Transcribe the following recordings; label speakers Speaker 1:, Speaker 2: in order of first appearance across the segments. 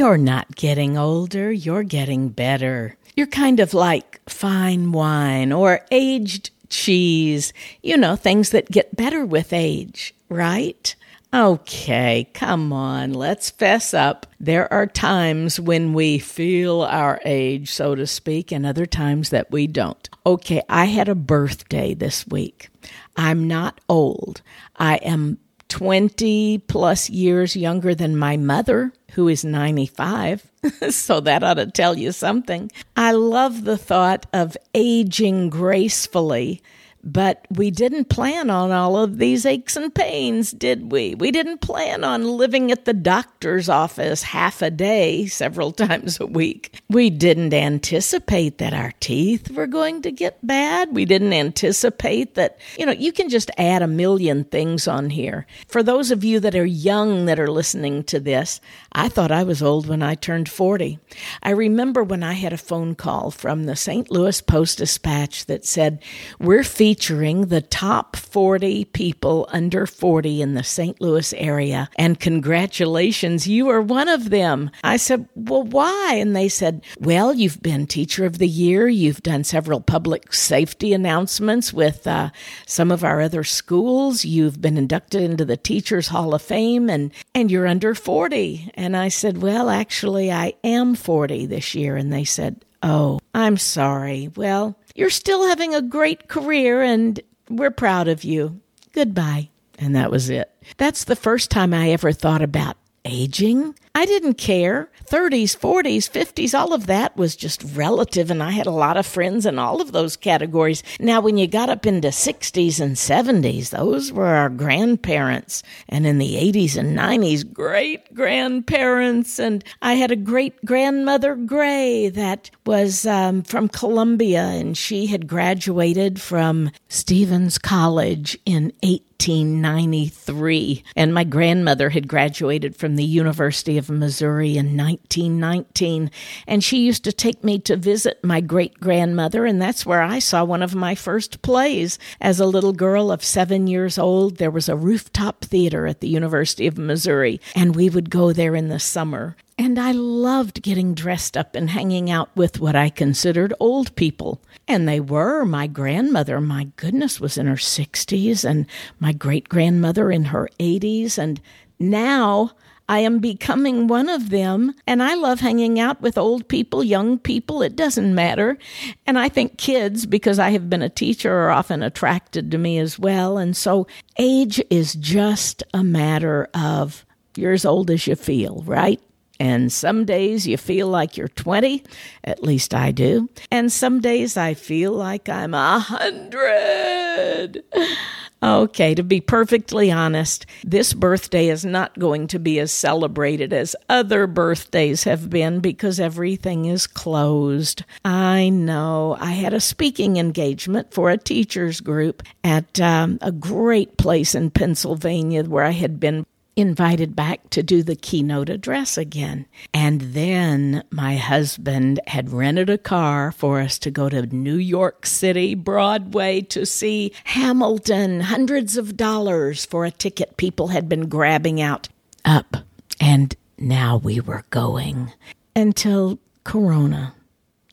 Speaker 1: You're not getting older, you're getting better. You're kind of like fine wine or aged cheese, you know, things that get better with age, right? Okay, come on, let's fess up. There are times when we feel our age, so to speak, and other times that we don't. Okay, I had a birthday this week. I'm not old. I am 20 plus years younger than my mother, who is 95. so that ought to tell you something. I love the thought of aging gracefully but we didn't plan on all of these aches and pains, did we? We didn't plan on living at the doctor's office half a day, several times a week. We didn't anticipate that our teeth were going to get bad. We didn't anticipate that, you know, you can just add a million things on here. For those of you that are young that are listening to this, I thought I was old when I turned 40. I remember when I had a phone call from the St. Louis Post Dispatch that said, We're feeding featuring the top 40 people under 40 in the St. Louis area. And congratulations, you are one of them. I said, Well, why? And they said, Well, you've been Teacher of the Year. You've done several public safety announcements with uh, some of our other schools. You've been inducted into the Teachers Hall of Fame, and, and you're under 40. And I said, Well, actually, I am 40 this year. And they said, Oh, I'm sorry. Well, you're still having a great career and we're proud of you. Goodbye. And that was it. That's the first time I ever thought about aging. I didn't care. 30s, 40s, 50s, all of that was just relative, and I had a lot of friends in all of those categories. Now, when you got up into 60s and 70s, those were our grandparents, and in the 80s and 90s, great grandparents. And I had a great grandmother, Gray, that was um, from Columbia, and she had graduated from Stephens College in 1893. And my grandmother had graduated from the University of Missouri in 1919. And she used to take me to visit my great grandmother, and that's where I saw one of my first plays. As a little girl of seven years old, there was a rooftop theater at the University of Missouri, and we would go there in the summer. And I loved getting dressed up and hanging out with what I considered old people. And they were. My grandmother, my goodness, was in her 60s, and my great grandmother in her 80s. And now I am becoming one of them, and I love hanging out with old people, young people, it doesn't matter. And I think kids, because I have been a teacher, are often attracted to me as well. And so age is just a matter of you're as old as you feel, right? And some days you feel like you're 20, at least I do. And some days I feel like I'm a hundred. Okay, to be perfectly honest, this birthday is not going to be as celebrated as other birthdays have been because everything is closed. I know. I had a speaking engagement for a teachers group at um, a great place in Pennsylvania where I had been invited back to do the keynote address again. And then my husband had rented a car for us to go to New York City, Broadway to see Hamilton. Hundreds of dollars for a ticket people had been grabbing out up. And now we were going until Corona,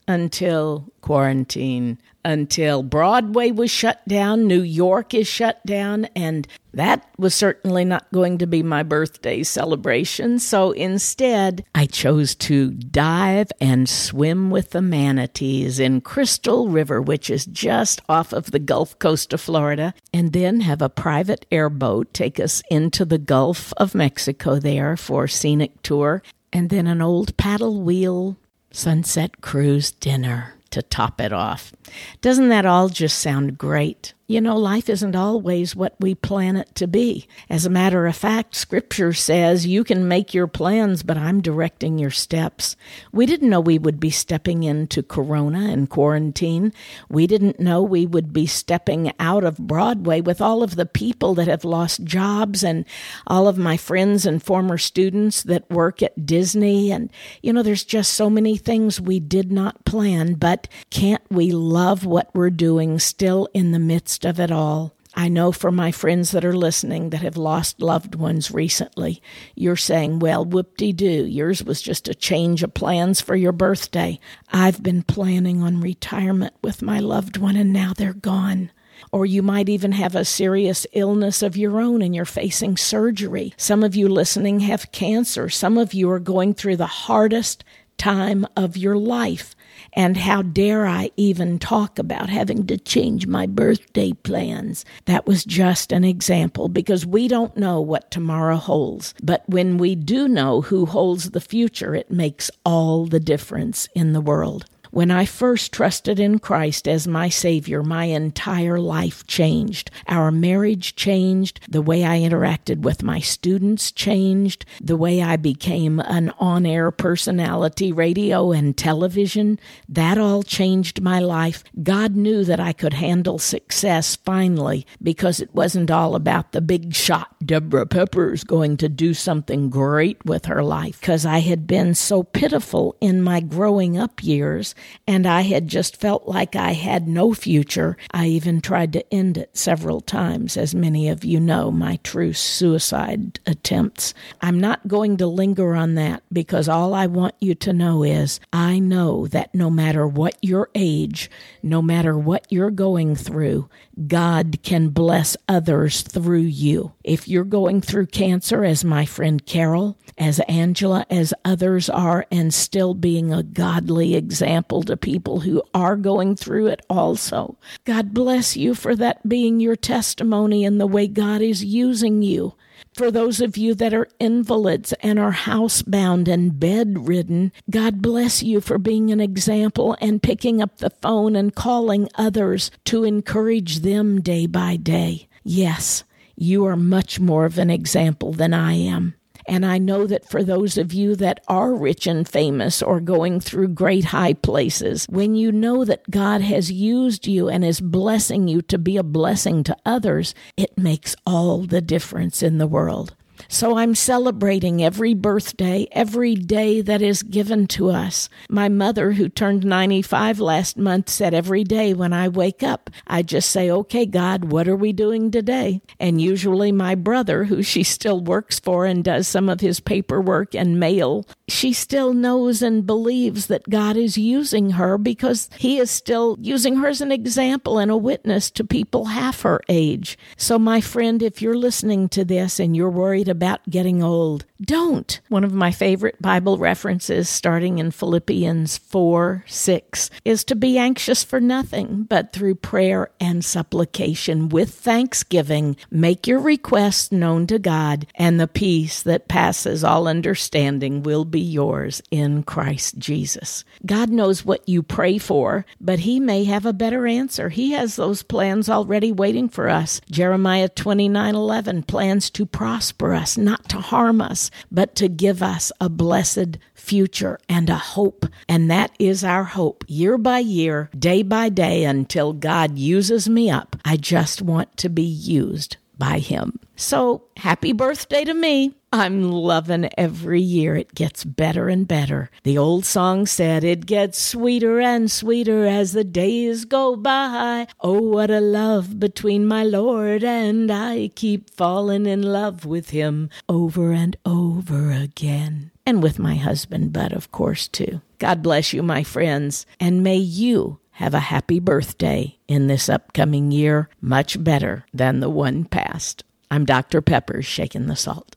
Speaker 1: until quarantine, until Broadway was shut down, New York is shut down, and that was certainly not going to be my birthday celebration. So instead, I chose to dive and swim with the manatees in Crystal River, which is just off of the Gulf Coast of Florida, and then have a private airboat take us into the Gulf of Mexico there for a scenic tour, and then an old paddle wheel sunset cruise dinner to top it off. Doesn't that all just sound great? you know, life isn't always what we plan it to be. As a matter of fact, scripture says you can make your plans, but I'm directing your steps. We didn't know we would be stepping into Corona and quarantine. We didn't know we would be stepping out of Broadway with all of the people that have lost jobs and all of my friends and former students that work at Disney. And, you know, there's just so many things we did not plan, but can't we love what we're doing still in the midst of it all? I know for my friends that are listening that have lost loved ones recently, you're saying, well, whoop de doo, yours was just a change of plans for your birthday. I've been planning on retirement with my loved one and now they're gone. Or you might even have a serious illness of your own and you're facing surgery. Some of you listening have cancer. Some of you are going through the hardest time of your life. And how dare I even talk about having to change my birthday plans? That was just an example because we don't know what tomorrow holds. But when we do know who holds the future, it makes all the difference in the world. When I first trusted in Christ as my Savior, my entire life changed. Our marriage changed. The way I interacted with my students changed. The way I became an on air personality, radio and television, that all changed my life. God knew that I could handle success finally because it wasn't all about the big shot. Deborah Pepper's going to do something great with her life because I had been so pitiful in my growing up years and I had just felt like I had no future. I even tried to end it several times, as many of you know, my true suicide attempts. I'm not going to linger on that because all I want you to know is I know that no matter what your age, no matter what you're going through, God can bless others through you. If you're going through cancer, as my friend Carol, as Angela, as others are, and still being a godly example to people who are going through it also, God bless you for that being your testimony and the way God is using you. For those of you that are invalids and are housebound and bedridden, God bless you for being an example and picking up the phone and calling others to encourage them day by day. Yes, you are much more of an example than I am. And I know that for those of you that are rich and famous or going through great high places, when you know that God has used you and is blessing you to be a blessing to others, it makes all the difference in the world. So I'm celebrating every birthday, every day that is given to us. My mother, who turned 95 last month, said every day when I wake up, I just say, okay, God, what are we doing today? And usually my brother, who she still works for and does some of his paperwork and mail, she still knows and believes that God is using her because he is still using her as an example and a witness to people half her age. So, my friend, if you're listening to this and you're worried about getting old, don't. One of my favorite Bible references, starting in Philippians 4 6, is to be anxious for nothing, but through prayer and supplication with thanksgiving, make your requests known to God, and the peace that passes all understanding will be yours in Christ Jesus. God knows what you pray for, but He may have a better answer. He has those plans already waiting for us. Jeremiah 29 11 plans to prosper us, not to harm us, but to give us a blessed future and a hope. And that is our hope year by year, day by day, until God uses me up. I just want to be used by Him. So happy birthday to me. I'm loving every year. It gets better and better. The old song said it gets sweeter and sweeter as the days go by. Oh, what a love between my Lord and I. Keep falling in love with him over and over again. And with my husband, but of course, too. God bless you, my friends, and may you have a happy birthday in this upcoming year, much better than the one past. I'm Dr. Peppers, shaking the salt.